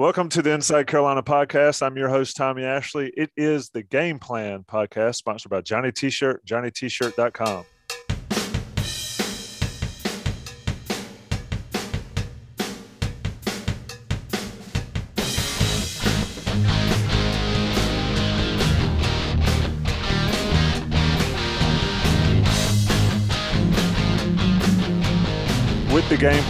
Welcome to the Inside Carolina podcast. I'm your host, Tommy Ashley. It is the Game Plan podcast sponsored by Johnny T-Shirt, johnnytshirt.com.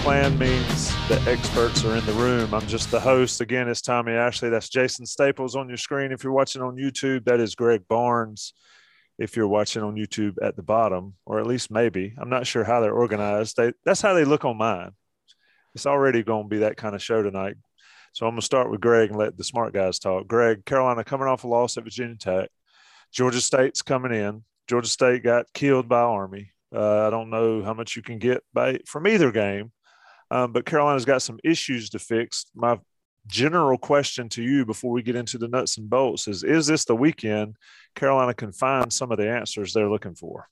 plan means the experts are in the room. I'm just the host. Again, it's Tommy Ashley. That's Jason Staples on your screen. If you're watching on YouTube, that is Greg Barnes. If you're watching on YouTube at the bottom, or at least maybe, I'm not sure how they're organized. They, that's how they look on mine. It's already going to be that kind of show tonight. So I'm going to start with Greg and let the smart guys talk. Greg, Carolina coming off a loss at Virginia Tech. Georgia State's coming in. Georgia State got killed by Army. Uh, I don't know how much you can get by from either game, um, but Carolina's got some issues to fix. My general question to you before we get into the nuts and bolts is Is this the weekend Carolina can find some of the answers they're looking for?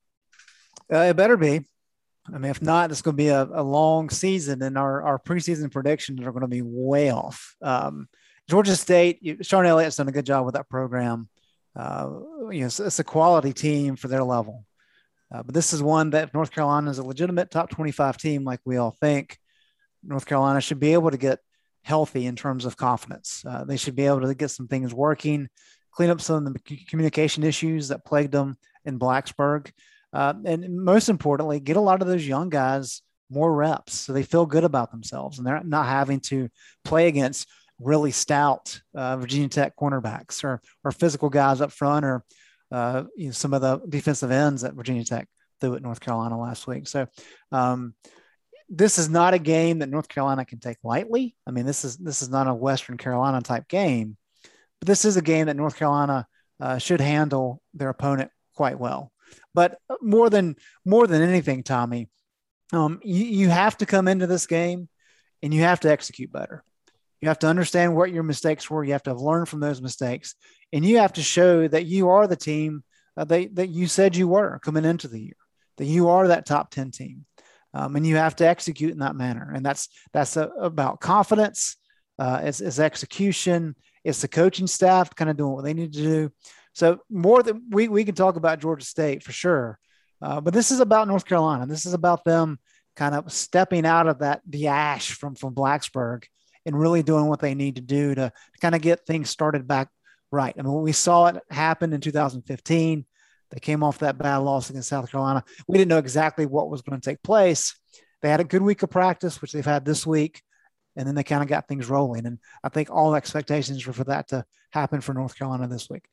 Uh, it better be. I mean, if not, it's going to be a, a, long season, and our, our preseason predictions are going to be way off. Um, Georgia State, Shawn Elliott's done a good job with that program. Uh, you know, it's, it's, a quality team for their level. Uh, but this is one that North Carolina is a legitimate top 25 team, like we all think. North Carolina should be able to get healthy in terms of confidence. Uh, they should be able to get some things working, clean up some of the communication issues that plagued them in Blacksburg, uh, and most importantly, get a lot of those young guys more reps so they feel good about themselves and they're not having to play against really stout uh, Virginia Tech cornerbacks or or physical guys up front or uh, you know, some of the defensive ends that Virginia Tech threw at North Carolina last week. So um, this is not a game that North Carolina can take lightly. I mean, this is this is not a Western Carolina type game, but this is a game that North Carolina uh, should handle their opponent quite well. But more than more than anything, Tommy, um, you, you have to come into this game and you have to execute better. You have to understand what your mistakes were. You have to learn from those mistakes, and you have to show that you are the team uh, that, that you said you were coming into the year. That you are that top ten team um, and you have to execute in that manner. And that's that's a, about confidence. Uh, it's, it's execution. It's the coaching staff kind of doing what they need to do. So more than we we can talk about Georgia State for sure, uh, but this is about North Carolina. This is about them kind of stepping out of that the ash from from Blacksburg and really doing what they need to do to, kind of get things started back right. I mean, we saw it happen in 2015. They came off that bad loss against South Carolina. We didn't know exactly what was going to take place. They had a good week of practice, which they've had this week, and then they kind of got things rolling. And I think all expectations were for that to happen for North Carolina this week.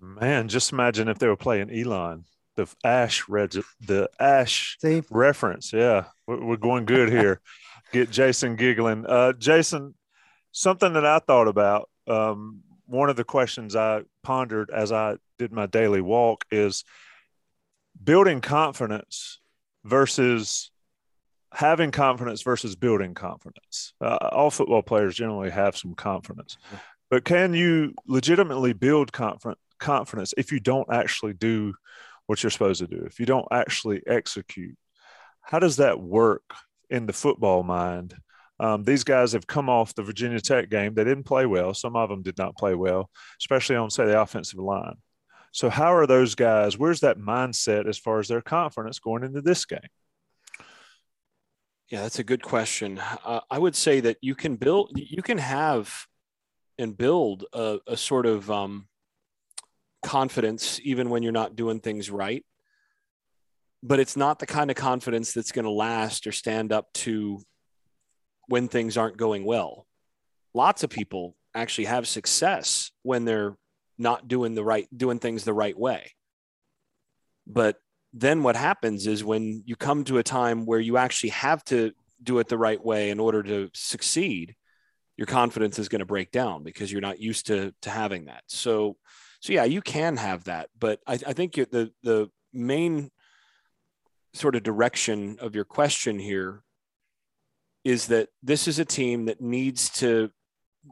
Man, just imagine if they were playing Elon, the Ash reg- the Ash See? reference. Yeah, we're going good here. Get Jason giggling. Uh, Jason, something that I thought about. Um, one of the questions I pondered as I did my daily walk is building confidence versus having confidence versus building confidence. Uh, all football players generally have some confidence, but can you legitimately build confidence confidence if you don't actually do what you're supposed to do? If you don't actually execute, how does that work in the football mind? Um, these guys have come off the Virginia Tech game. They didn't play well. Some of them did not play well, especially on, say, the offensive line. So, how are those guys? Where's that mindset as far as their confidence going into this game? Yeah, that's a good question. Uh, I would say that you can build, you can have and build a, a sort of um, confidence even when you're not doing things right. But it's not the kind of confidence that's going to last or stand up to when things aren't going well. Lots of people actually have success when they're not doing the right doing things the right way but then what happens is when you come to a time where you actually have to do it the right way in order to succeed your confidence is going to break down because you're not used to to having that so so yeah you can have that but i, I think the the main sort of direction of your question here is that this is a team that needs to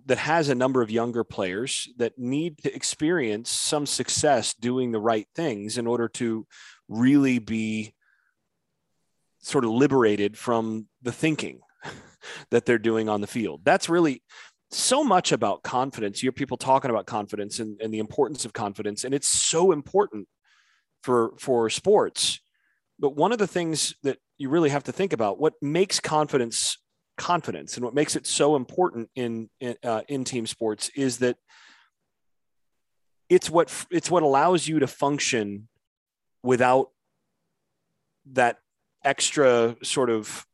that has a number of younger players that need to experience some success doing the right things in order to really be sort of liberated from the thinking that they're doing on the field. That's really so much about confidence. You hear people talking about confidence and, and the importance of confidence, and it's so important for for sports. But one of the things that you really have to think about what makes confidence confidence. And what makes it so important in in, uh, in team sports is that it's what it's what allows you to function without that extra sort of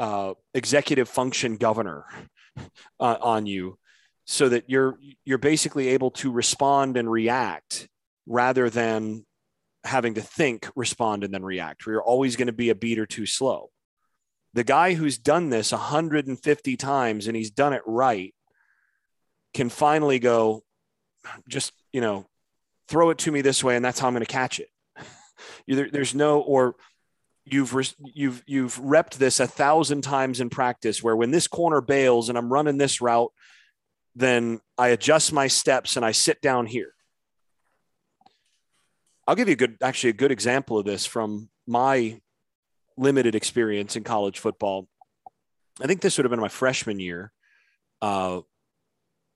uh, executive function governor uh, on you so that you're you're basically able to respond and react rather than having to think respond and then react where you're always going to be a beat or two slow the guy who's done this 150 times and he's done it right can finally go just you know throw it to me this way and that's how i'm going to catch it. There's no or you've you've you've repped this a thousand times in practice where when this corner bails and i'm running this route then i adjust my steps and i sit down here. I'll give you a good actually a good example of this from my limited experience in college football i think this would have been my freshman year uh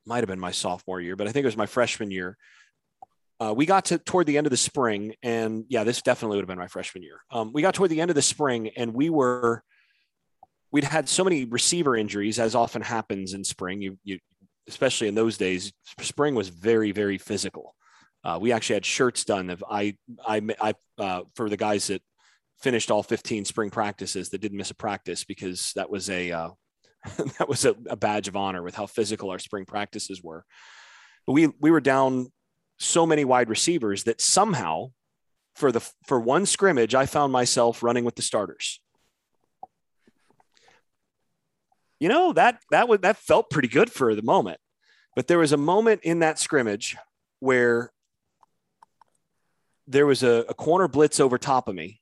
might have been my sophomore year but i think it was my freshman year uh, we got to toward the end of the spring, and yeah, this definitely would have been my freshman year. Um, we got toward the end of the spring, and we were we'd had so many receiver injuries, as often happens in spring. You, you especially in those days, spring was very, very physical. Uh, we actually had shirts done of I, I, I uh, for the guys that finished all 15 spring practices that didn't miss a practice because that was a uh, that was a, a badge of honor with how physical our spring practices were. But we we were down so many wide receivers that somehow for the for one scrimmage I found myself running with the starters. You know, that that would that felt pretty good for the moment. But there was a moment in that scrimmage where there was a, a corner blitz over top of me.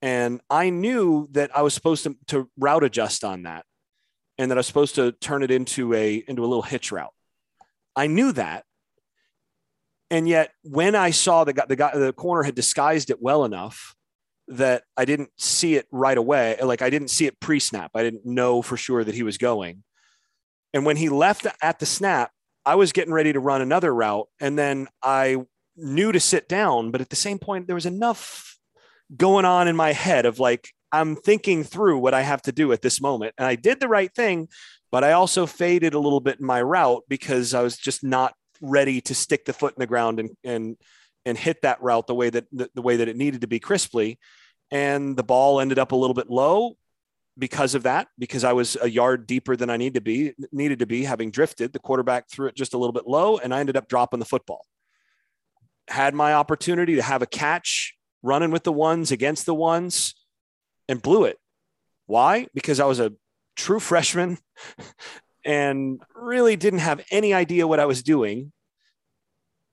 And I knew that I was supposed to, to route adjust on that and that I was supposed to turn it into a into a little hitch route. I knew that, and yet, when I saw the guy, the guy, the corner had disguised it well enough that I didn't see it right away. Like I didn't see it pre snap. I didn't know for sure that he was going. And when he left at the snap, I was getting ready to run another route. And then I knew to sit down. But at the same point, there was enough going on in my head of like, I'm thinking through what I have to do at this moment. And I did the right thing, but I also faded a little bit in my route because I was just not ready to stick the foot in the ground and and and hit that route the way that the, the way that it needed to be crisply. And the ball ended up a little bit low because of that because i was a yard deeper than i need to be needed to be having drifted. The quarterback threw it just a little bit low and i ended up dropping the football. Had my opportunity to have a catch running with the ones against the ones and blew it why because i was a true freshman and really didn't have any idea what I was doing.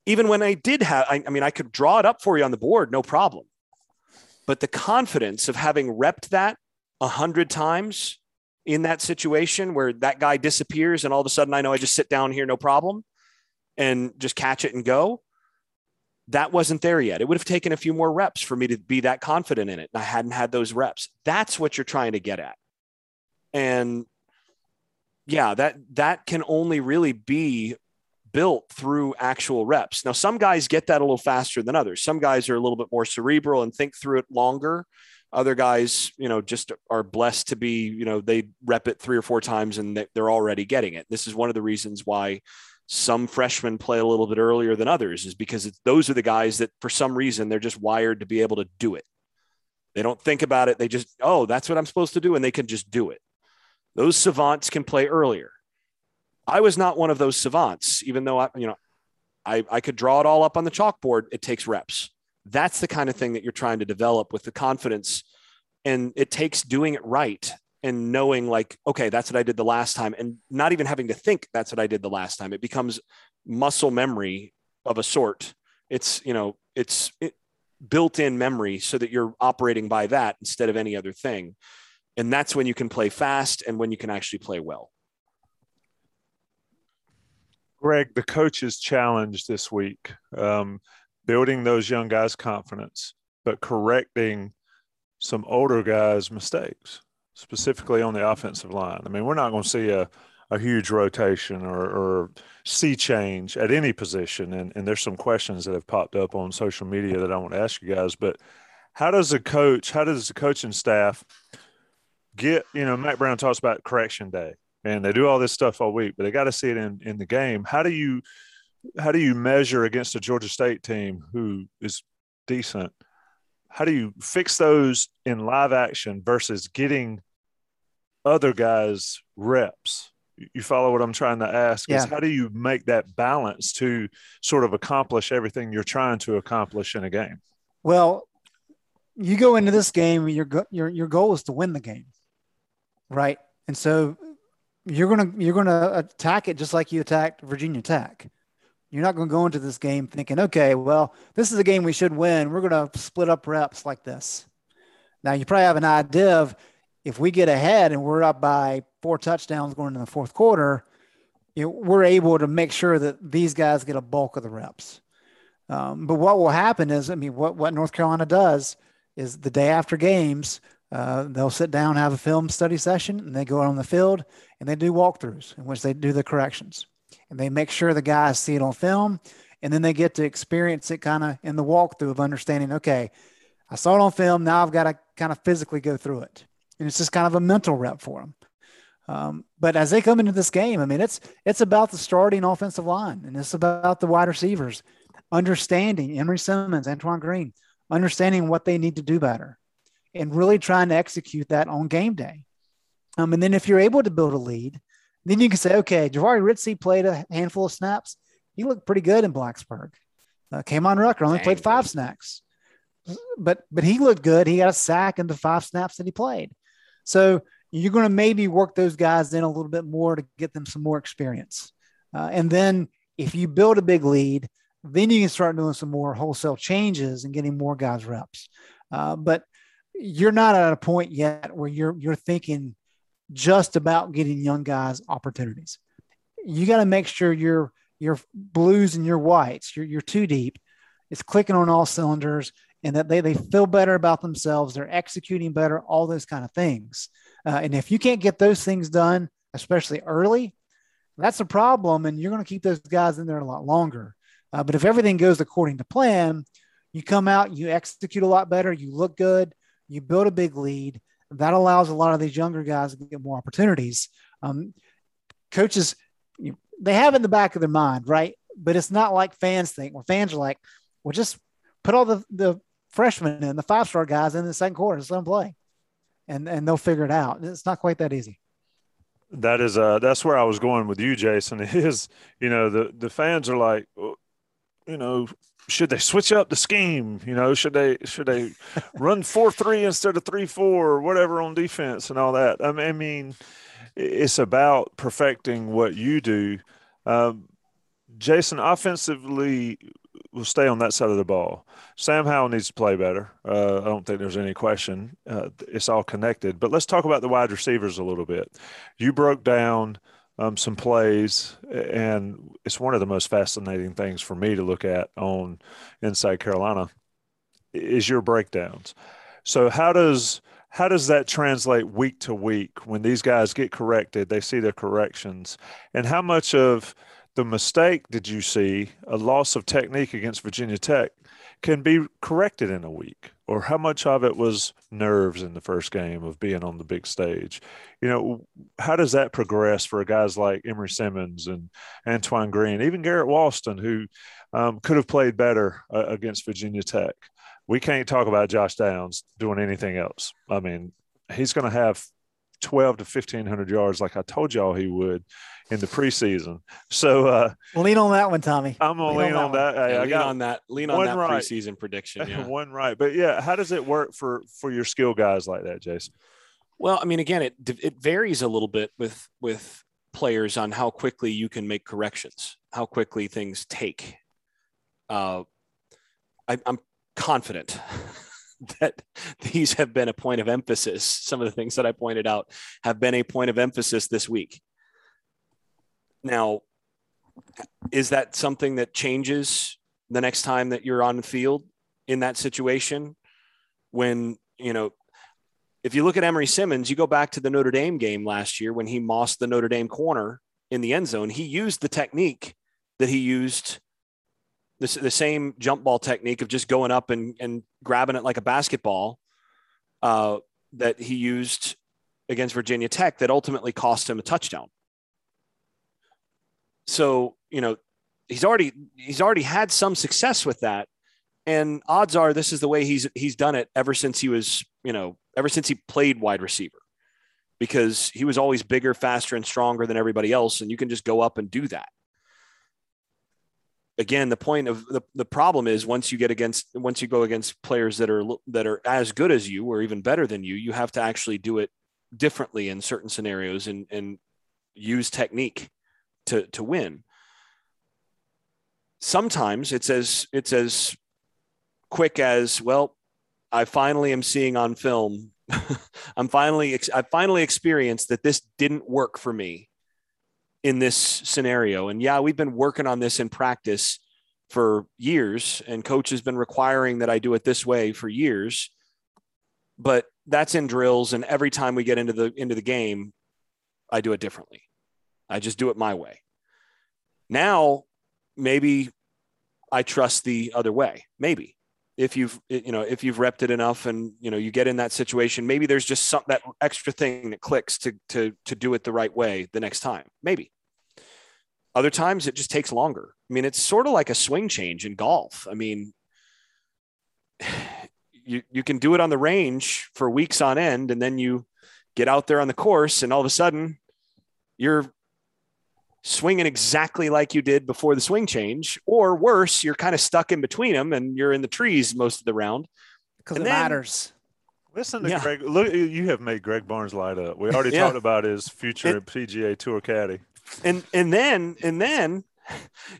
Even when I did have, I, I mean, I could draw it up for you on the board, no problem. But the confidence of having repped that a hundred times in that situation where that guy disappears and all of a sudden I know I just sit down here, no problem, and just catch it and go. That wasn't there yet. It would have taken a few more reps for me to be that confident in it. And I hadn't had those reps. That's what you're trying to get at. And yeah, that that can only really be built through actual reps. Now, some guys get that a little faster than others. Some guys are a little bit more cerebral and think through it longer. Other guys, you know, just are blessed to be, you know, they rep it three or four times and they're already getting it. This is one of the reasons why some freshmen play a little bit earlier than others, is because those are the guys that, for some reason, they're just wired to be able to do it. They don't think about it. They just, oh, that's what I'm supposed to do. And they can just do it. Those savants can play earlier. I was not one of those savants, even though I, you know, I, I could draw it all up on the chalkboard. It takes reps. That's the kind of thing that you're trying to develop with the confidence. And it takes doing it right and knowing like, okay, that's what I did the last time. And not even having to think that's what I did the last time. It becomes muscle memory of a sort. It's, you know, it's it, built in memory so that you're operating by that instead of any other thing. And that's when you can play fast and when you can actually play well. Greg, the coach's challenge this week, um, building those young guys' confidence, but correcting some older guys' mistakes, specifically on the offensive line. I mean, we're not going to see a, a huge rotation or, or sea change at any position. And, and there's some questions that have popped up on social media that I want to ask you guys. But how does a coach, how does the coaching staff get, you know, Mack Brown talks about correction day and they do all this stuff all week, but they got to see it in, in the game. How do you, how do you measure against a Georgia State team who is decent? How do you fix those in live action versus getting other guys reps? You follow what I'm trying to ask? Yeah. Is how do you make that balance to sort of accomplish everything you're trying to accomplish in a game? Well, you go into this game, your your your goal is to win the game, right? And so you're gonna you're gonna attack it just like you attacked Virginia Tech. You're not going to go into this game thinking, okay, well, this is a game we should win. We're going to split up reps like this. Now, you probably have an idea of if we get ahead and we're up by four touchdowns going into the fourth quarter, you know, we're able to make sure that these guys get a bulk of the reps. Um, but what will happen is, I mean, what, what North Carolina does is the day after games, uh, they'll sit down, have a film study session, and they go out on the field and they do walkthroughs in which they do the corrections and they make sure the guys see it on film and then they get to experience it kind of in the walkthrough of understanding okay i saw it on film now i've got to kind of physically go through it. And it's just kind of a mental rep for them um, but as they come into this game i mean it's it's about the starting offensive line and it's about the wide receivers understanding Emery Simmons Antoine Green understanding what they need to do better and really trying to execute that on game day. Um, and then if you're able to build a lead then you can say, okay, Jahvaree Ritzie played a handful of snaps. He looked pretty good in Blacksburg. Uh, Kaimon Rucker only Dang. played five snaps, but but he looked good. He got a sack in the five snaps that he played. So you're going to maybe work those guys in a little bit more to get them some more experience. Uh, and then if you build a big lead, then you can start doing some more wholesale changes and getting more guys reps. Uh, but you're not at a point yet where you're you're thinking just about getting young guys opportunities. You got to make sure your your blues and your whites, your your two deep, is clicking on all cylinders, and that they they feel better about themselves. They're executing better. All those kind of things. Uh, and if you can't get those things done, especially early, that's a problem, and you're going to keep those guys in there a lot longer. Uh, but if everything goes according to plan, you come out, you execute a lot better, you look good, you build a big lead, that allows a lot of these younger guys to get more opportunities. Um, coaches, you, they have in the back of their mind, right? But it's not like fans think, where fans are like, well, just put all the, the freshmen and the five star guys in the second quarter, just let them play, and and they'll figure it out. It's not quite that easy. That is uh that's where I was going with you, Jason. Is you know the the fans are like, you know, should they switch up the scheme? You know, should they should they run four three instead of three four or whatever on defense and all that? I mean, I mean it's about perfecting what you do. Um, Jason, offensively, will stay on that side of the ball. Sam Howell needs to play better. Uh, I don't think there's any question. Uh, it's all connected. But let's talk about the wide receivers a little bit. You broke down um, some plays, and it's one of the most fascinating things for me to look at on Inside Carolina is your breakdowns. So how does how does that translate week to week when these guys get corrected? They see their corrections, and how much of the mistake did you see a loss of technique against Virginia Tech can be corrected in a week? Or how much of it was nerves in the first game of being on the big stage? You know, how does that progress for guys like Emery Simmons and Antoine Green, even Garrett Walston, who um, could have played better uh, against Virginia Tech? We can't talk about Josh Downs doing anything else. I mean, he's going to have 12 to 1500 yards like I told y'all he would in the preseason. So uh, lean on that one, Tommy. I'm gonna lean, lean on, on that. that. Yeah, I lean got on that. Lean on that right. preseason prediction. Yeah. one right, but yeah, how does it work for for your skill guys like that, Jason? Well, I mean, again, it it varies a little bit with with players on how quickly you can make corrections, how quickly things take. Uh, I, I'm confident that these have been a point of emphasis. Some of the things that I pointed out have been a point of emphasis this week. Now, is that something that changes the next time that you're on the field in that situation when, you know, if you look at Emery Simmons, you go back to the Notre Dame game last year when he mossed the Notre Dame corner in the end zone. He used the technique that he used the, the same jump ball technique of just going up and, and grabbing it like a basketball uh, that he used against Virginia Tech that ultimately cost him a touchdown. So, you know, he's already he's already had some success with that. And odds are this is the way he's he's done it ever since he was, you know, ever since he played wide receiver. Because he was always bigger, faster, and stronger than everybody else. And you can just go up and do that. Again, the point of the, the problem is once you get against once you go against players that are that are as good as you or even better than you, you have to actually do it differently in certain scenarios and, and use technique to, to win. Sometimes it's as it's as quick as well. I finally am seeing on film. I'm finally I finally experienced that this didn't work for me in this scenario. And yeah, we've been working on this in practice for years, and coach has been requiring that I do it this way for years. But that's in drills, and every time we get into the into the game, I do it differently. I just do it my way. Now, maybe I trust the other way. Maybe. If you've you know if you've repped it enough and you know you get in that situation maybe there's just some that extra thing that clicks to to to do it the right way the next time. Maybe. Other times it just takes longer. I mean it's sort of like a swing change in golf. I mean you you can do it on the range for weeks on end and then you get out there on the course and all of a sudden you're swinging exactly like you did before the swing change, or worse, you're kind of stuck in between them and you're in the trees most of the round. Because it then, matters. Listen to yeah. Greg. Look, you have made Greg Barnes light up. We already yeah. talked about his future it, PGA Tour caddy. And and then and then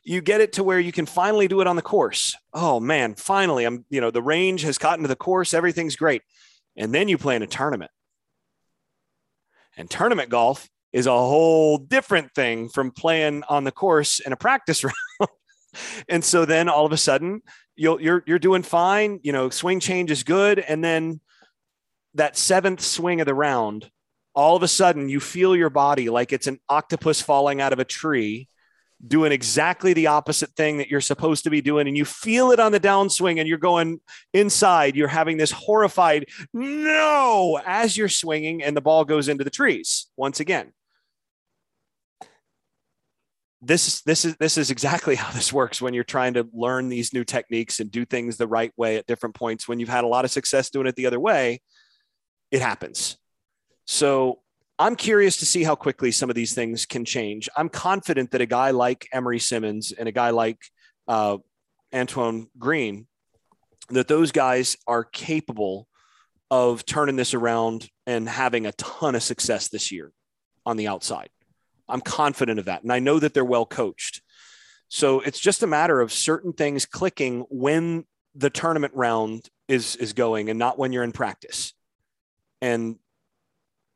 you get it to where you can finally do it on the course. Oh man, finally, I'm you know the range has gotten to the course. Everything's great, and then you play in a tournament. And tournament golf is a whole different thing from playing on the course in a practice round. and so then all of a sudden you'll, you're, you're doing fine, you know, swing change is good. And then that seventh swing of the round, all of a sudden you feel your body like it's an octopus falling out of a tree doing exactly the opposite thing that you're supposed to be doing and you feel it on the downswing and you're going inside you're having this horrified no as you're swinging and the ball goes into the trees once again this this is this is exactly how this works when you're trying to learn these new techniques and do things the right way at different points. When you've had a lot of success doing it the other way it happens. So i'm curious to see how quickly some of these things can change. I'm confident that a guy like emery simmons and a guy like uh, antoine green that those guys are capable of turning this around and having a ton of success this year on the outside I'm confident of that. And I know that they're well coached. So it's just a matter of certain things clicking when the tournament round is is going and not when you're in practice. And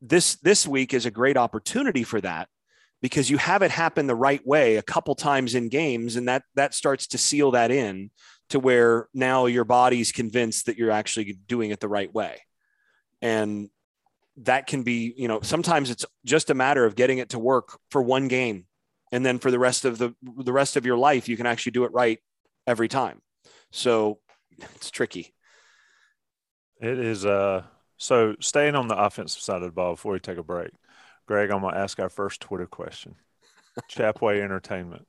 this this week is a great opportunity for that because you have it happen the right way a couple times in games and that that starts to seal that in to where now your body's convinced that you're actually doing it the right way. And that can be, you know, sometimes it's just a matter of getting it to work for one game. And then for the rest of the the rest of your life, you can actually do it right every time. So it's tricky. It is uh so staying on the offensive side of the ball before we take a break. Greg, I'm gonna ask our first Twitter question. Chapway Entertainment.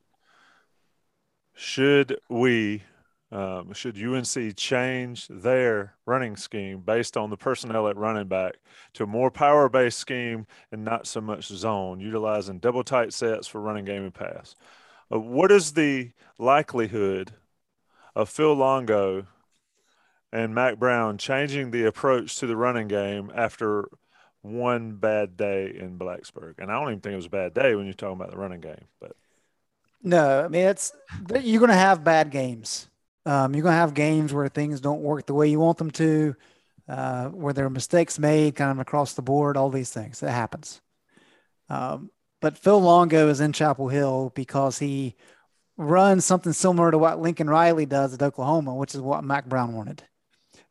Should we um, should UNC change their running scheme based on the personnel at running back to a more power based scheme and not so much zone, utilizing double tight sets for running game and pass? Uh, what is the likelihood of Phil Longo and Mack Brown changing the approach to the running game after one bad day in Blacksburg? And I don't even think it was a bad day when you're talking about the running game, but. No, I mean it's you're going to have bad games. Um, you're going to have games where things don't work the way you want them to, uh, where there are mistakes made kind of across the board, all these things. That happens. Um, but Phil Longo is in Chapel Hill because he runs something similar to what Lincoln Riley does at Oklahoma, which is what Mack Brown wanted,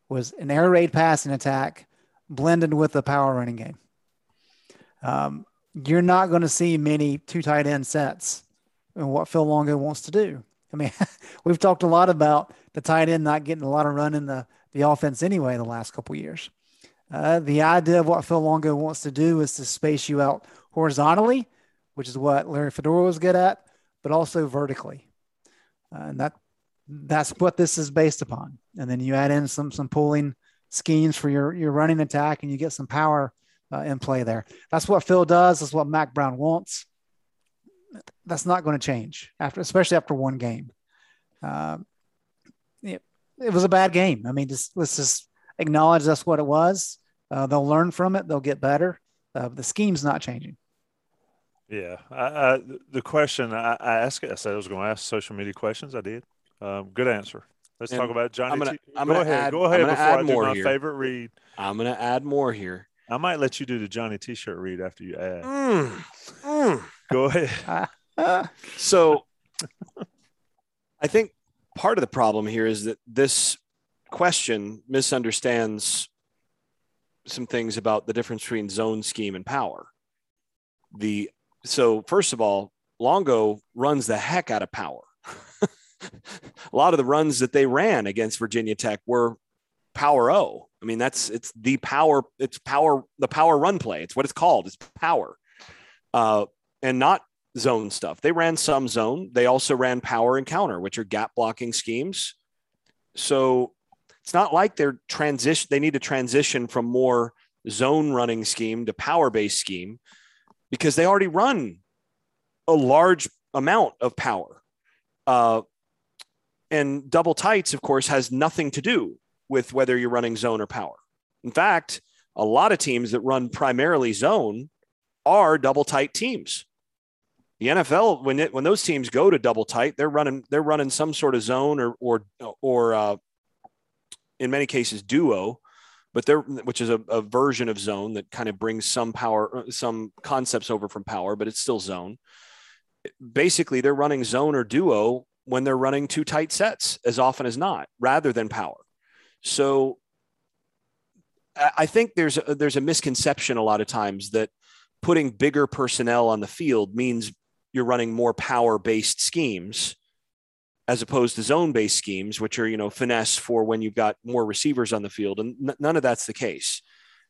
was an air raid passing attack, blended with a power running game. Um, you're not going to see many two tight end sets and what Phil Longo wants to do. I mean, we've talked a lot about the tight end not getting a lot of run in the, the offense anyway the last couple years. Uh, the idea of what Phil Longo wants to do is to space you out horizontally, which is what Larry Fedora was good at, but also vertically. Uh, and that that's what this is based upon. And then you add in some some pulling schemes for your your running attack, and you get some power uh, in play there. That's what Phil does. That's what Mack Brown wants. That's not going to change after, especially after one game. Uh, it, it was a bad game. I mean, just let's just acknowledge that's what it was. Uh, they'll learn from it. They'll get better. Uh, the scheme's not changing. Yeah, I, I, the question I, I, asked, I said I was going to ask social media questions. I did. Um, good answer. Let's and talk about Johnny. I'm gonna, T- I'm go ahead. Add, go ahead before I do my here. favorite read. I'm going to add more here. I might let you do the Johnny T-shirt read after you add. Mm, mm. Go ahead. so, I think part of the problem here is that this question misunderstands some things about the difference between zone scheme and power. The so first of all, Longo runs the heck out of power. a lot of the runs that they ran against Virginia Tech were power O. I mean, that's it's the power, it's power, the power run play. It's what it's called. It's power. Uh, and not zone stuff. They ran some zone. They also ran power and counter, which are gap blocking schemes. So it's not like they're transition, they need to transition from more zone running scheme to power based scheme because they already run a large amount of power. Uh, and double tights, of course, has nothing to do with whether you're running zone or power. In fact, a lot of teams that run primarily zone are double tight teams. The NFL, when it, when those teams go to double tight, they're running they're running some sort of zone or or or uh, in many cases duo, but they're which is a, a version of zone that kind of brings some power, some concepts over from power, but it's still zone. Basically, they're running zone or duo when they're running two tight sets as often as not, rather than power. So I think there's a, there's a misconception a lot of times that putting bigger personnel on the field means you're running more power based schemes as opposed to zone based schemes, which are, you know, finesse for when you've got more receivers on the field. And n- none of that's the case.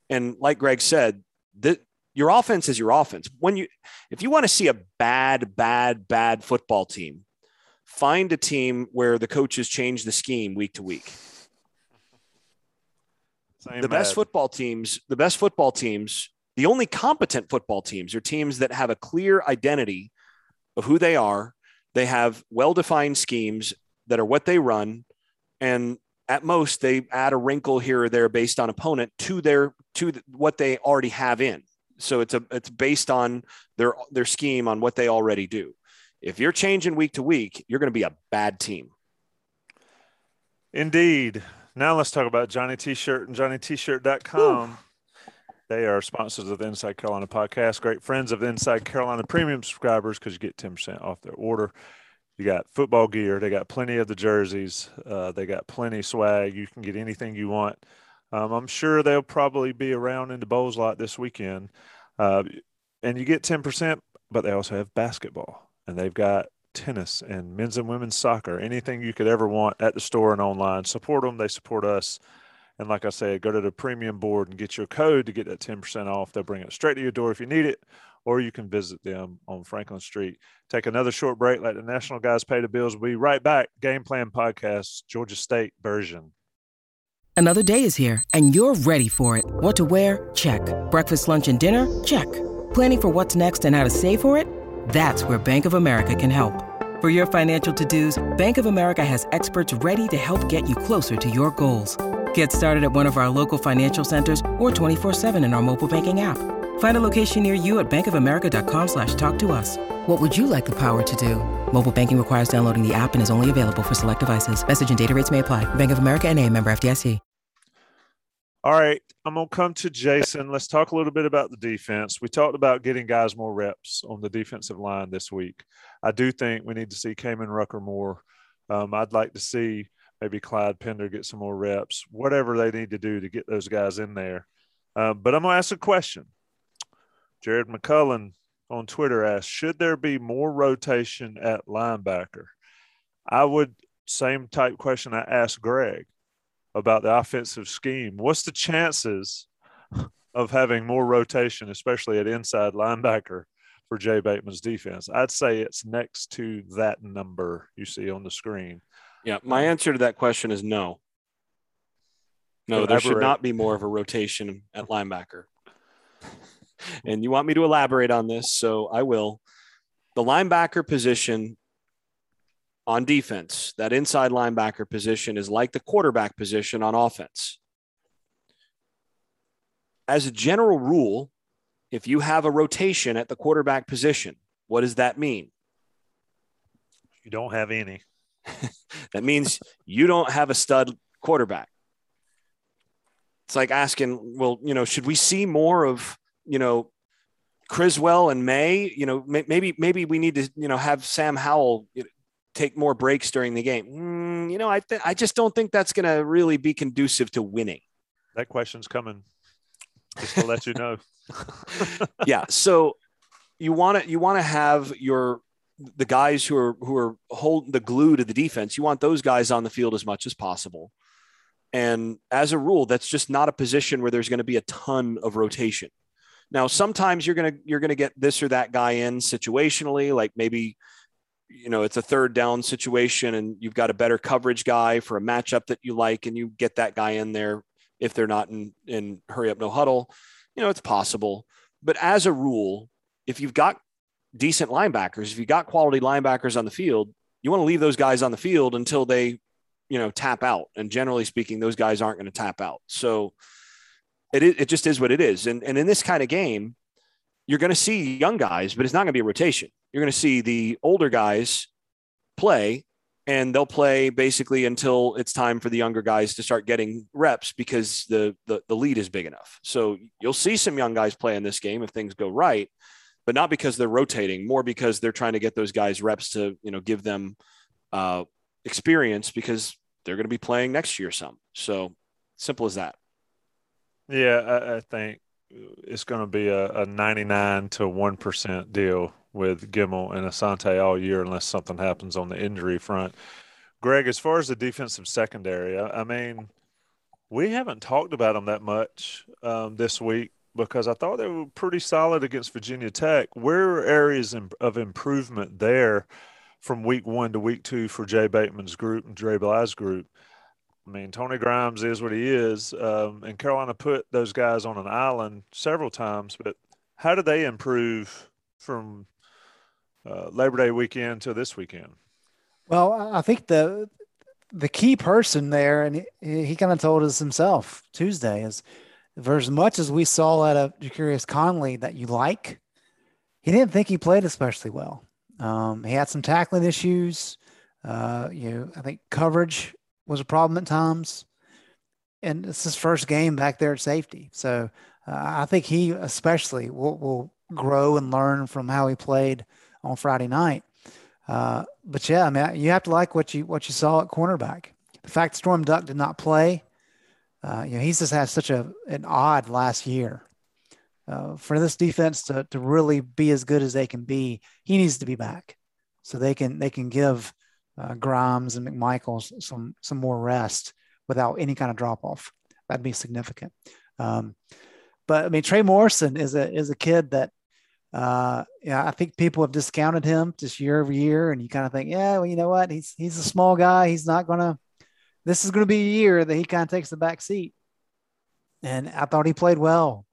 And like Greg said, that your offense is your offense. When you, if you want to see a bad, bad, bad football team, find a team where the coaches change the scheme week to week. Same the bad. best football teams, the best football teams, the only competent football teams are teams that have a clear identity of who they are. They have well defined schemes that are what they run. And at most, they add a wrinkle here or there based on opponent to their to what they already have in. So it's a it's based on their their scheme on what they already do. If you're changing week to week, you're going to be a bad team. Indeed. Now let's talk about Johnny T-shirt and JohnnyT-shirt.com. They are sponsors of the Inside Carolina podcast. Great friends of Inside Carolina premium subscribers because you get 10% off their order. You got football gear. They got plenty of the jerseys. Uh, they got plenty swag. You can get anything you want. Um, I'm sure they'll probably be around in the Bowles lot this weekend. Uh, and you get 10%, but they also have basketball and they've got tennis and men's and women's soccer, anything you could ever want at the store and online. Support them, they support us. And like I said, go to the premium board and get your code to get that 10% off. They'll bring it straight to your door if you need it, or you can visit them on Franklin Street. Take another short break, let the national guys pay the bills. We'll be right back. Game Plan Podcast, Georgia State version. Another day is here, and you're ready for it. What to wear? Check. Breakfast, lunch, and dinner? Check. Planning for what's next and how to save for it? That's where Bank of America can help. For your financial to-dos, Bank of America has experts ready to help get you closer to your goals. Get started at one of our local financial centers or 24-7 in our mobile banking app. Find a location near you at bankofamerica.com slash talk to us. What would you like the power to do? Mobile banking requires downloading the app and is only available for select devices. Message and data rates may apply. Bank of America and a member FDIC. All right, I'm going to come to Jason. Let's talk a little bit about the defense. We talked about getting guys more reps on the defensive line this week. I do think we need to see Kaimon Rucker more. Um, I'd like to see maybe Clyde Pinder get some more reps, whatever they need to do to get those guys in there. Uh, but I'm going to ask a question. Jared McCullen on Twitter asked, should there be more rotation at linebacker? I would, same type question I asked Greg about the offensive scheme. What's the chances of having more rotation, especially at inside linebacker for Jay Bateman's defense? I'd say it's next to that number you see on the screen. Yeah, my um, answer to that question is no. No, there should not be more of a rotation at linebacker. and you want me to elaborate on this, so I will. The linebacker position on defense, that inside linebacker position is like the quarterback position on offense. As a general rule, if you have a rotation at the quarterback position, what does that mean? You don't have any. that means you don't have a stud quarterback. It's like asking, well, you know, should we see more of, you know, Criswell and May? You know, maybe maybe we need to, you know, have Sam Howell take more breaks during the game. Mm, you know, I th- I just don't think that's going to really be conducive to winning. That question's coming. Just to let you know. yeah. So you want to you want to have your the guys who are who are holding the glue to the defense. You want those guys on the field as much as possible. And as a rule, that's just not a position where there's going to be a ton of rotation. Now, sometimes you're going to you're to get this or that guy in situationally, like maybe you know it's a third down situation and you've got a better coverage guy for a matchup that you like and you get that guy in there if they're not in in hurry up no huddle you know it's possible but as a rule if you've got decent linebackers. If you've got quality linebackers on the field you want to leave those guys on the field until they you know tap out. And generally speaking those guys aren't going to tap out. So it, it just is what it is. And, and in this kind of game you're going to see young guys but it's not going to be a rotation. You're going to see the older guys play and they'll play basically until it's time for the younger guys to start getting reps because the, the, the lead is big enough. So you'll see some young guys play in this game if things go right, but not because they're rotating, more because they're trying to get those guys reps to you know give them uh, experience because they're going to be playing next year some. So simple as that. Yeah, I, I think it's going to be a, a 99 to 1% deal with Gemmel and Asante all year unless something happens on the injury front. Greg, as far as the defensive secondary, I, I mean, we haven't talked about them that much um, this week because I thought they were pretty solid against Virginia Tech. Where are areas of improvement there from week one to week two for Jay Bateman's group and Dre Bly's group? I mean, Tony Grimes is what he is, um, and Carolina put those guys on an island several times. But how do they improve from uh, Labor Day weekend to this weekend? Well, I think the the key person there, and he, he kind of told us himself Tuesday, is for as much as we saw out of Ja'Qurious Conley that you like, he didn't think he played especially well. Um, he had some tackling issues. Uh, you know, I think coverage was a problem at times, and it's his first game back there at safety. So uh, I think he especially will, will grow and learn from how he played on Friday night. Uh, but yeah, I mean, you have to like what you what you saw at cornerback. The fact Storm Duck did not play, uh, you know, he's just had such a an odd last year. Uh, for this defense to to really be as good as they can be, he needs to be back, so they can they can give uh, Grimes and McMichaels some some more rest without any kind of drop off. That'd be significant. Um, but I mean, Trey Morrison is a is a kid that uh, yeah, I think people have discounted him just year over year, and you kind of think, yeah, well, you know what? He's he's a small guy. He's not gonna. This is gonna be a year that he kind of takes the back seat. And I thought he played well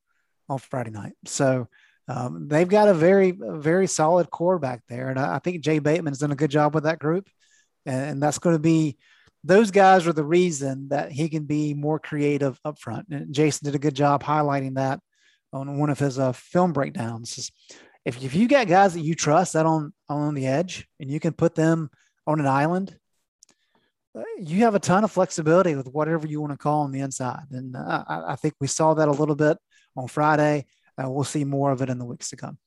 on Friday night. So um, they've got a very very solid core back there, and I, I think Jay Bateman has done a good job with that group, and, and that's going to be. Those guys are the reason that he can be more creative up front. And Jason did a good job highlighting that on one of his uh, film breakdowns. If, if you got guys that you trust that on on the edge and you can put them on an island, you have a ton of flexibility with whatever you want to call on the inside. And uh, I, think we saw that a little bit on Friday. Uh, we'll see more of it in the weeks to come.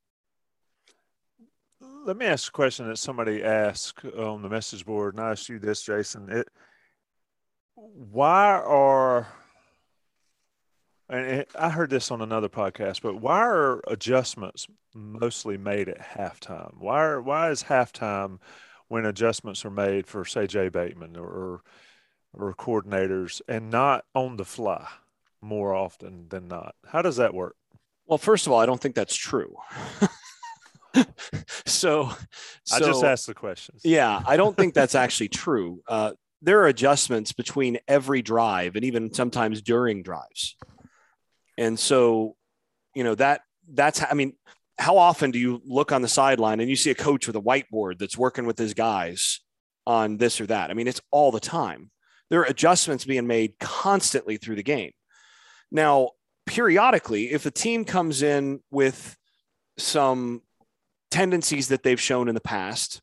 Let me ask a question that somebody asked on the message board, and I ask you this, Jason. It, why are and I heard this on another podcast, but why are adjustments mostly made at halftime? Why are, why is halftime when adjustments are made for say Jay Bateman or or coordinators and not on the fly more often than not? How does that work? Well, first of all, I don't think that's true. so, so, I just asked the questions. Yeah, I don't think that's actually true. Uh, there are adjustments between every drive and even sometimes during drives. And so, you know, that that's, I mean, how often do you look on the sideline and you see a coach with a whiteboard that's working with his guys on this or that? I mean, it's all the time. There are adjustments being made constantly through the game. Now, periodically, if a team comes in with some tendencies that they've shown in the past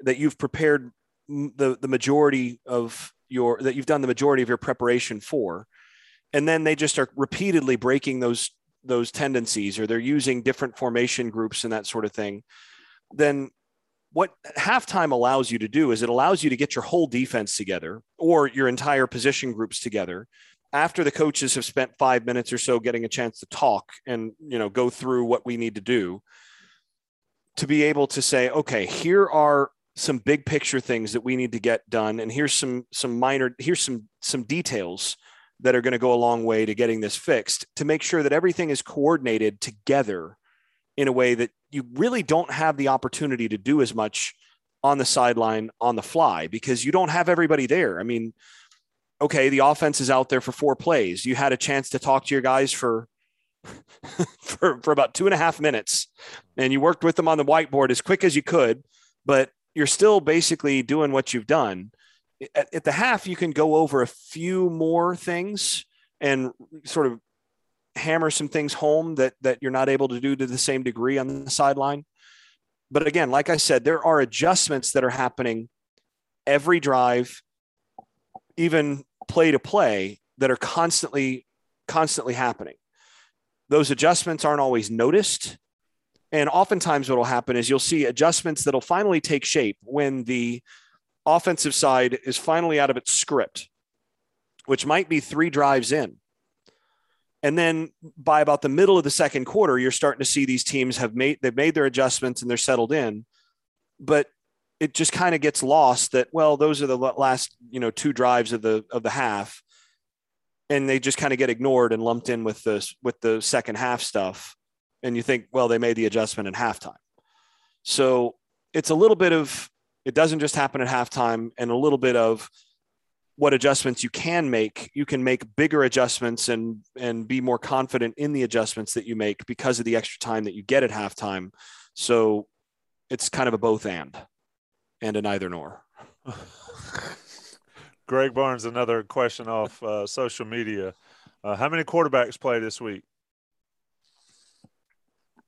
that you've prepared the, the majority of your that you've done the majority of your preparation for and then they just are repeatedly breaking those those tendencies or they're using different formation groups and that sort of thing then what halftime allows you to do is it allows you to get your whole defense together or your entire position groups together. After the coaches have spent five minutes or so getting a chance to talk and you know go through what we need to do to be able to say okay here are some big picture things that we need to get done and here's some some minor here's some some details that are going to go a long way to getting this fixed to make sure that everything is coordinated together in a way that you really don't have the opportunity to do as much on the sideline on the fly because you don't have everybody there. I mean, okay, the offense is out there for four plays. You had a chance to talk to your guys for for, for about two and a half minutes and you worked with them on the whiteboard as quick as you could, but you're still basically doing what you've done at, at the half, you can go over a few more things and sort of hammer some things home that that you're not able to do to the same degree on the sideline. But again, like I said, there are adjustments that are happening every drive, even play to play, that are constantly constantly happening. Those adjustments aren't always noticed. And oftentimes, what will happen is you'll see adjustments that'll finally take shape when the offensive side is finally out of its script, which might be three drives in. And then by about the middle of the second quarter, you're starting to see these teams have made they've made their adjustments and they're settled in. But it just kind of gets lost that well, those are the last you know two drives of the of the half, and they just kind of get ignored and lumped in with the with the second half stuff. And you think, well, they made the adjustment in halftime. So it's a little bit of it doesn't just happen at halftime and a little bit of what adjustments you can make you can make bigger adjustments and and be more confident in the adjustments that you make because of the extra time that you get at halftime. So it's kind of a both and and a neither nor. Greg barnes another question off uh, social media. Uh, how many quarterbacks play this week?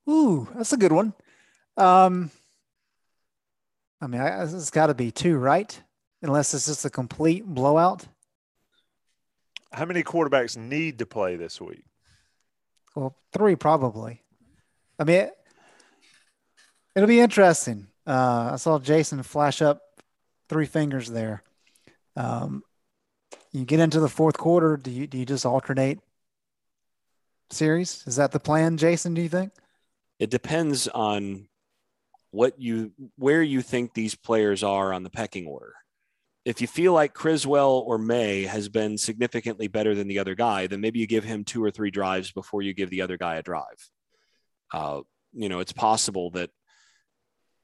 Ooh that's a good one. Um I mean, I, it's got to be two, right? Unless it's just a complete blowout. How many quarterbacks need to play this week? Well, three probably. I mean, it, will be interesting. Uh, I saw Jason flash up three fingers there. Um, you get into the fourth quarter. Do you do you just alternate series? Is that the plan, Jason? Do you think? It depends on what you where you think these players are on the pecking order. If you feel like Criswell or Maye has been significantly better than the other guy, then maybe you give him two or three drives before you give the other guy a drive. Uh, you know, it's possible that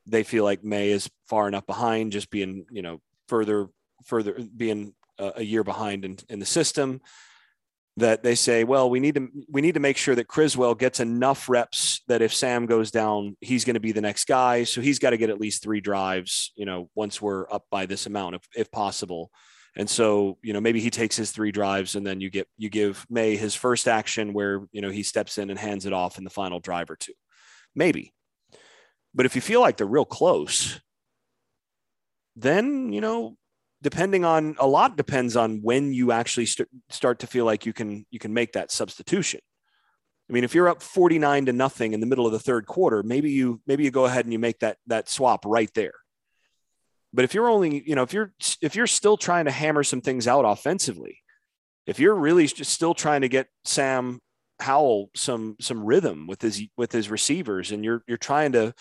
they feel like Maye is far enough behind, just being you know further further being a, a year behind in, in the system that they say, well, we need to we need to make sure that Criswell gets enough reps that if Sam goes down, he's going to be the next guy. So he's got to get at least three drives, you know, once we're up by this amount, if, if possible. And so, you know, maybe he takes his three drives and then you get you give Maye his first action where, you know, he steps in and hands it off in the final drive or two. Maybe. But if you feel like they're real close, then, you know, depending on a lot depends on when you actually st- start to feel like you can you can make that substitution. I mean, if you're up 49 to nothing in the middle of the third quarter, maybe you maybe you go ahead and you make that that swap right there. But if you're only, you know, if you're if you're still trying to hammer some things out offensively, if you're really just still trying to get Sam Howell some some rhythm with his with his receivers, and you're you're trying to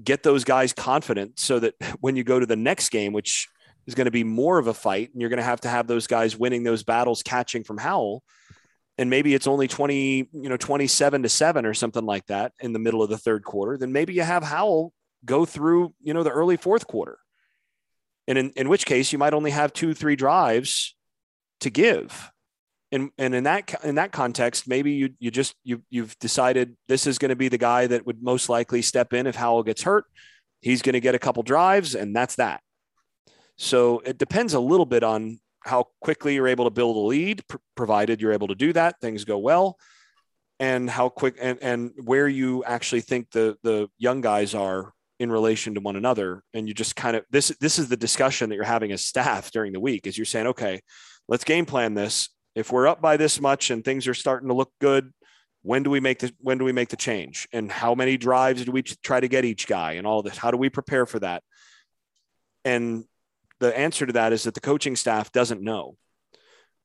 get those guys confident so that when you go to the next game, which is going to be more of a fight, and you're going to have to have those guys winning those battles, catching from Howell, and maybe it's only 20, you know, 27 to seven or something like that in the middle of the third quarter, then maybe you have Howell go through, you know, the early fourth quarter. And in, in which case you might only have two, three drives to give. And, and in that in that context, maybe you you just you you've decided this is going to be the guy that would most likely step in if Howell gets hurt. He's going to get a couple drives, and that's that. So it depends a little bit on how quickly you're able to build a lead, pr- provided you're able to do that, things go well, and how quick and, and where you actually think the the young guys are in relation to one another. And you just kind of this this is the discussion that you're having as staff during the week. Is you're saying, okay, let's game plan this if we're up by this much and things are starting to look good when do we make the when do we make the change and how many drives do we try to get each guy and all this how do we prepare for that and the answer to that is that the coaching staff doesn't know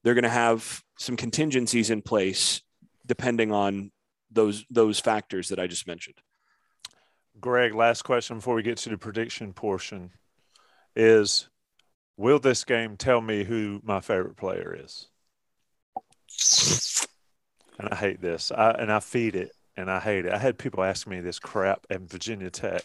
they're going to have some contingencies in place depending on those those factors that i just mentioned greg last question before we get to the prediction portion is will this game tell me who my favorite player is and I hate this. I, and I feed it and I hate it. I had people ask me this crap at Virginia Tech.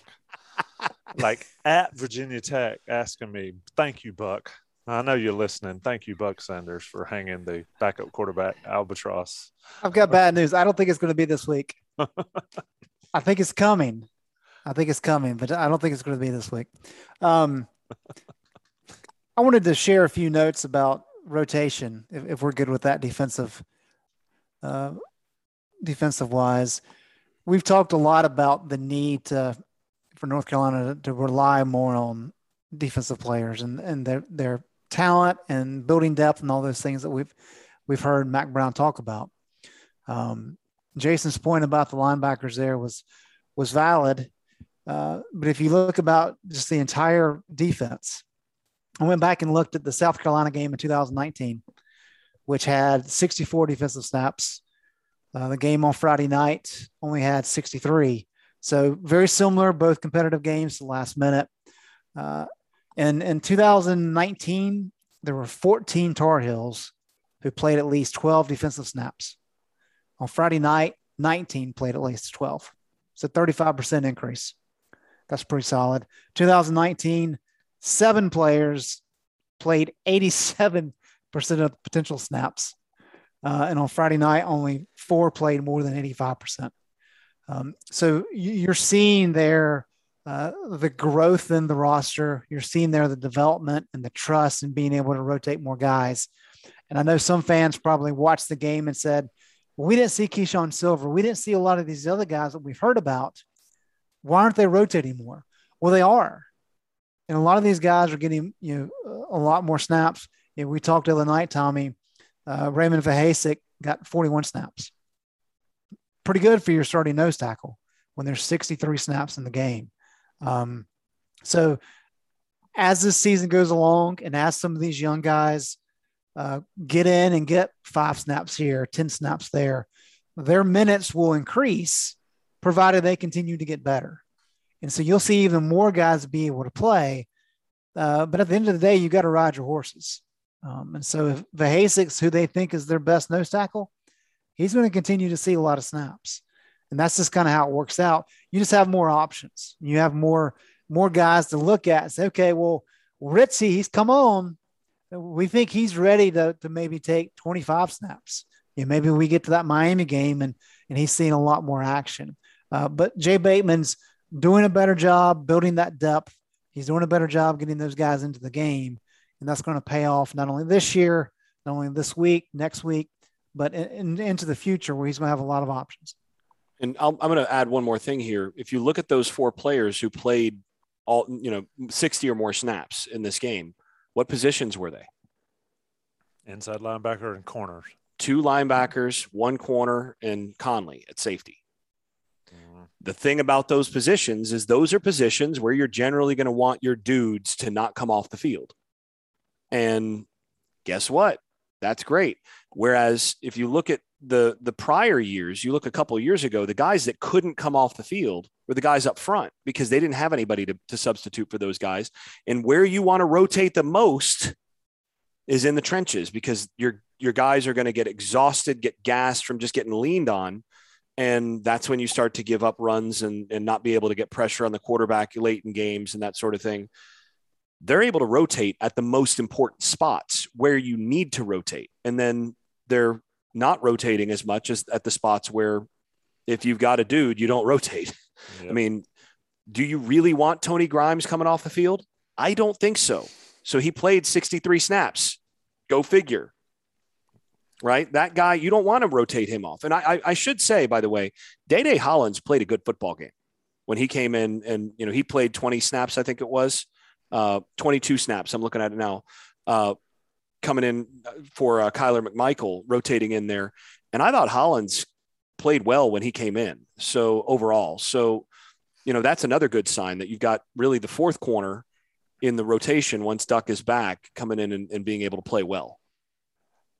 like at Virginia Tech asking me, thank you, Buck. I know you're listening. Thank you, Buck Sanders, for hanging the backup quarterback albatross. I've got bad news. I don't think it's going to be this week. I think it's coming. I think it's coming, but I don't think it's going to be this week. Um, I wanted to share a few notes about rotation, if, if we're good with that defensive, uh, defensive wise, we've talked a lot about the need to, for North Carolina to, to rely more on defensive players and, and their, their talent and building depth and all those things that we've, we've heard Mack Brown talk about. Um, Jason's point about the linebackers there was, was valid. Uh, but if you look about just the entire defense, I went back and looked at the South Carolina game in 2019, which had 64 defensive snaps. Uh, the game on Friday night only had 63. So very similar, both competitive games the last minute. Uh, and in 2019, there were 14 Tar Heels who played at least 12 defensive snaps. On Friday night, 19 played at least 12. It's a 35% increase. That's pretty solid. 2019, seven players played 87% of potential snaps. Uh, and on Friday night, only four played more than 85%. Um, so you're seeing there uh, the growth in the roster. You're seeing there the development and the trust and being able to rotate more guys. And I know some fans probably watched the game and said, well, we didn't see Keeshawn Silver. We didn't see a lot of these other guys that we've heard about. Why aren't they rotating more? Well, they are and a lot of these guys are getting you know a lot more snaps. You know, we talked the other night, Tommy. Uh, Raymond Vohasek got 41 snaps. Pretty good for your starting nose tackle when there's 63 snaps in the game. Um, so as this season goes along, and as some of these young guys uh, get in and get five snaps here, 10 snaps there, their minutes will increase provided they continue to get better. And so you'll see even more guys be able to play. Uh, but at the end of the day, you got to ride your horses. Um, and so if Vohasek's who they think is their best nose tackle, he's going to continue to see a lot of snaps. And that's just kind of how it works out. You just have more options. You have more more guys to look at and say, okay, well, Ritzie, he's come on. We think he's ready to, to maybe take 25 snaps. Yeah, maybe we get to that Miami game and and he's seeing a lot more action. Uh, but Jay Bateman's doing a better job building that depth. He's doing a better job getting those guys into the game. And that's going to pay off not only this year, not only this week, next week, but in, in, into the future where he's going to have a lot of options. And i am going to add one more thing here. If you look at those four players who played all, you know, 60 or more snaps in this game, what positions were they? Inside linebacker and corners. Two linebackers, one corner, and Conley at safety mm-hmm. the thing about those positions is those are positions where you're generally going to want your dudes to not come off the field. And guess what? That's great. Whereas if you look at the the prior years, you look a couple years ago, the guys that couldn't come off the field were the guys up front because they didn't have anybody to, to substitute for those guys. And where you want to rotate the most is in the trenches because your your guys are going to get exhausted, get gassed from just getting leaned on. And that's when you start to give up runs and, and not be able to get pressure on the quarterback late in games and that sort of thing. They're able to rotate at the most important spots where you need to rotate. And then they're not rotating as much as at the spots where if you've got a dude, you don't rotate. Yep. I mean, do you really want Tony Grimes coming off the field? I don't think so. So he played 63 snaps. Go figure. Right? That guy, you don't want to rotate him off. And I, I, I should say, by the way, Day Day Hollins played a good football game when he came in and, you know, he played 20 snaps, I think it was, uh, 22 snaps. I'm looking at it now. Uh, coming in for uh, Kyler McMichael, rotating in there. And I thought Hollins played well when he came in. So overall, so, you know, that's another good sign that you've got really the fourth corner in the rotation once Duck is back coming in and, and being able to play well.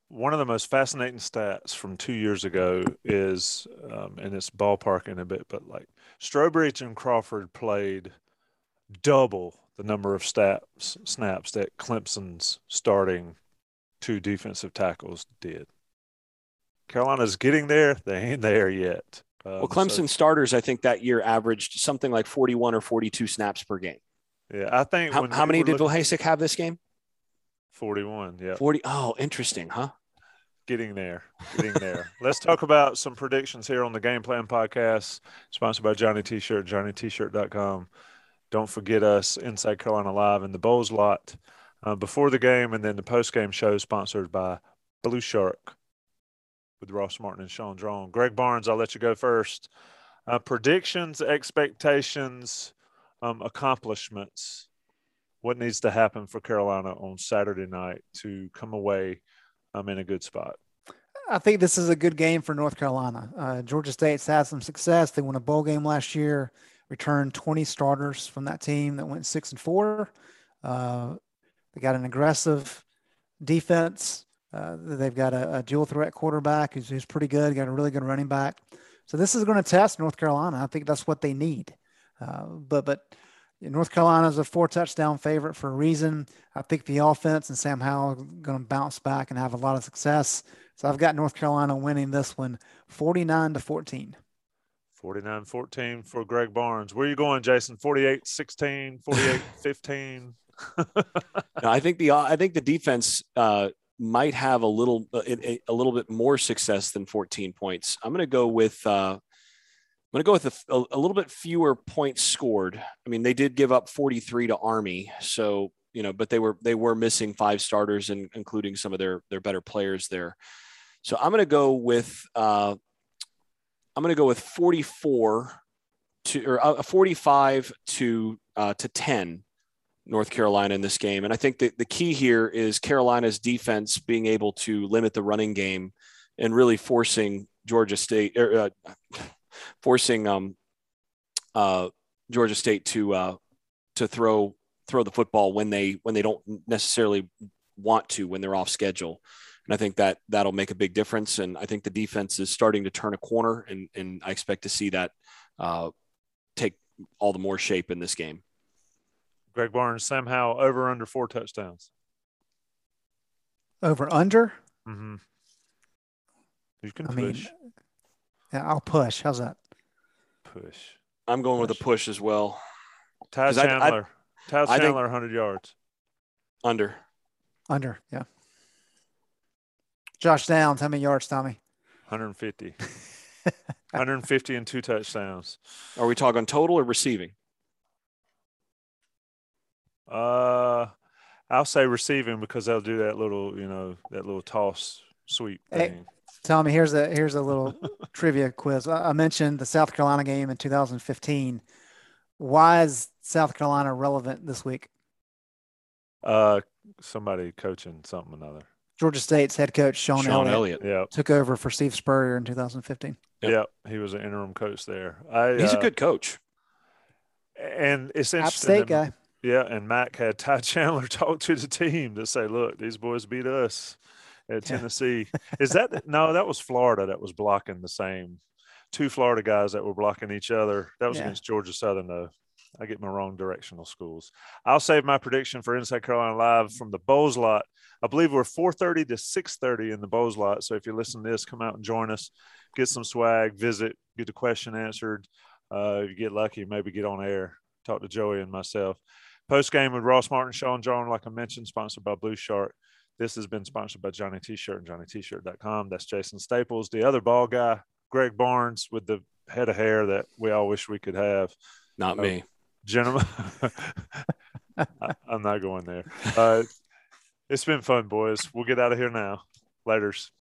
One of the most fascinating stats from two years ago is, um, and it's ballparking a bit, but like Strowbridge and Crawford played double the number of snaps snaps that Clemson's starting two defensive tackles did. Carolina's getting there; they ain't there yet. Um, well, Clemson so, starters, I think that year averaged something like 41 or 42 snaps per game. Yeah, I think. How, how many did Vohasek have this game? 41. Yeah. 40. Oh, interesting, huh? Getting there. Getting there. Let's talk about some predictions here on the Game Plan Podcast, sponsored by Johnny T-Shirt, johnnytshirt.com. Don't forget us, Inside Carolina Live in the Bowles lot uh, before the game, and then the post game show sponsored by Blue Shark with Ross Martin and Sean Drone. Greg Barnes, I'll let you go first. Uh, predictions, expectations, um, accomplishments. What needs to happen for Carolina on Saturday night to come away um, in a good spot? I think this is a good game for North Carolina. Uh, Georgia State's had some success. They won a bowl game last year, returned 20 starters from that team that went six and four. Uh, they got an aggressive defense. Uh, they've got a, a, dual threat quarterback who's, who's pretty good. Got a really good running back. So this is going to test North Carolina. I think that's what they need. Uh, but but North Carolina is a four touchdown favorite for a reason. I think the offense and Sam Howell are going to bounce back and have a lot of success. So I've got North Carolina winning this one 49 to 14. 49 14 for Greg Barnes. Where are you going, Jason? 48 16, 48 15 no, I think the I think the defense uh, might have a little a, a, little bit more success than 14 points. I'm going to go with uh, I'm going to go with a, a, little bit fewer points scored. I mean, they did give up 43 to Army, so you know, but they were they were missing five starters and including some of their their better players there. So I'm going to go with uh, I'm going to go with 44 to or uh, 45 to uh, to 10 North Carolina in this game. And I think that the key here is Carolina's defense being able to limit the running game and really forcing Georgia State, er, uh, forcing um, uh, Georgia State to uh, to throw throw the football when they when they don't necessarily want to when they're off schedule. And I think that that'll make a big difference. And I think the defense is starting to turn a corner, and and I expect to see that uh, take all the more shape in this game. Greg Barnes somehow over under four touchdowns. Over under? Mm-hmm. You can I push. Mean, yeah, I'll push. How's that? Push. I'm going push. with a push as well. Ty Chandler. I, I, Ty Chandler, 100 yards. Under. Under, yeah. Josh Downs, how many yards, Tommy? 150. 150 and two touchdowns. Are we talking total or receiving? Uh, I'll say receiving because they'll do that little, you know, that little toss sweep thing. Hey, Tommy, here's a here's a little trivia quiz. I mentioned the South Carolina game in 2015. Why is South Carolina relevant this week? Uh, somebody coaching something another. Georgia State's head coach Sean, Shawn Elliott, Elliott. took over for Steve Spurrier in 2015. Yep, yep. he was an interim coach there. I, He's uh, a good coach, and it's interesting. App State guy. Yeah, and Mack had Ty Chandler talk to the team to say, "Look, these boys beat us at Tennessee. Is that no? That was Florida that was blocking the same. Two Florida guys that were blocking each other. That was Yeah. against Georgia Southern, though. I get my wrong directional schools. I'll save my prediction for Inside Carolina Live from the Bowles lot. I believe we're 4:30 to 6:30 in the Bowles lot. So if you listen to this, come out and join us. Get some swag, visit, get the question answered. Uh, if you get lucky, maybe get on air. Talk to Joey and myself. Post game with Ross Martin, Sean John, like I mentioned, sponsored by Blue Shark. This has been sponsored by Johnny T-shirt and JohnnyT-shirt.com. That's Jason Staples, the other ball guy, Greg Barnes with the head of hair that we all wish we could have. Not Oh. me. Gentlemen, I'm not going there. Uh, it's been fun, boys. We'll get out of here now. Laters.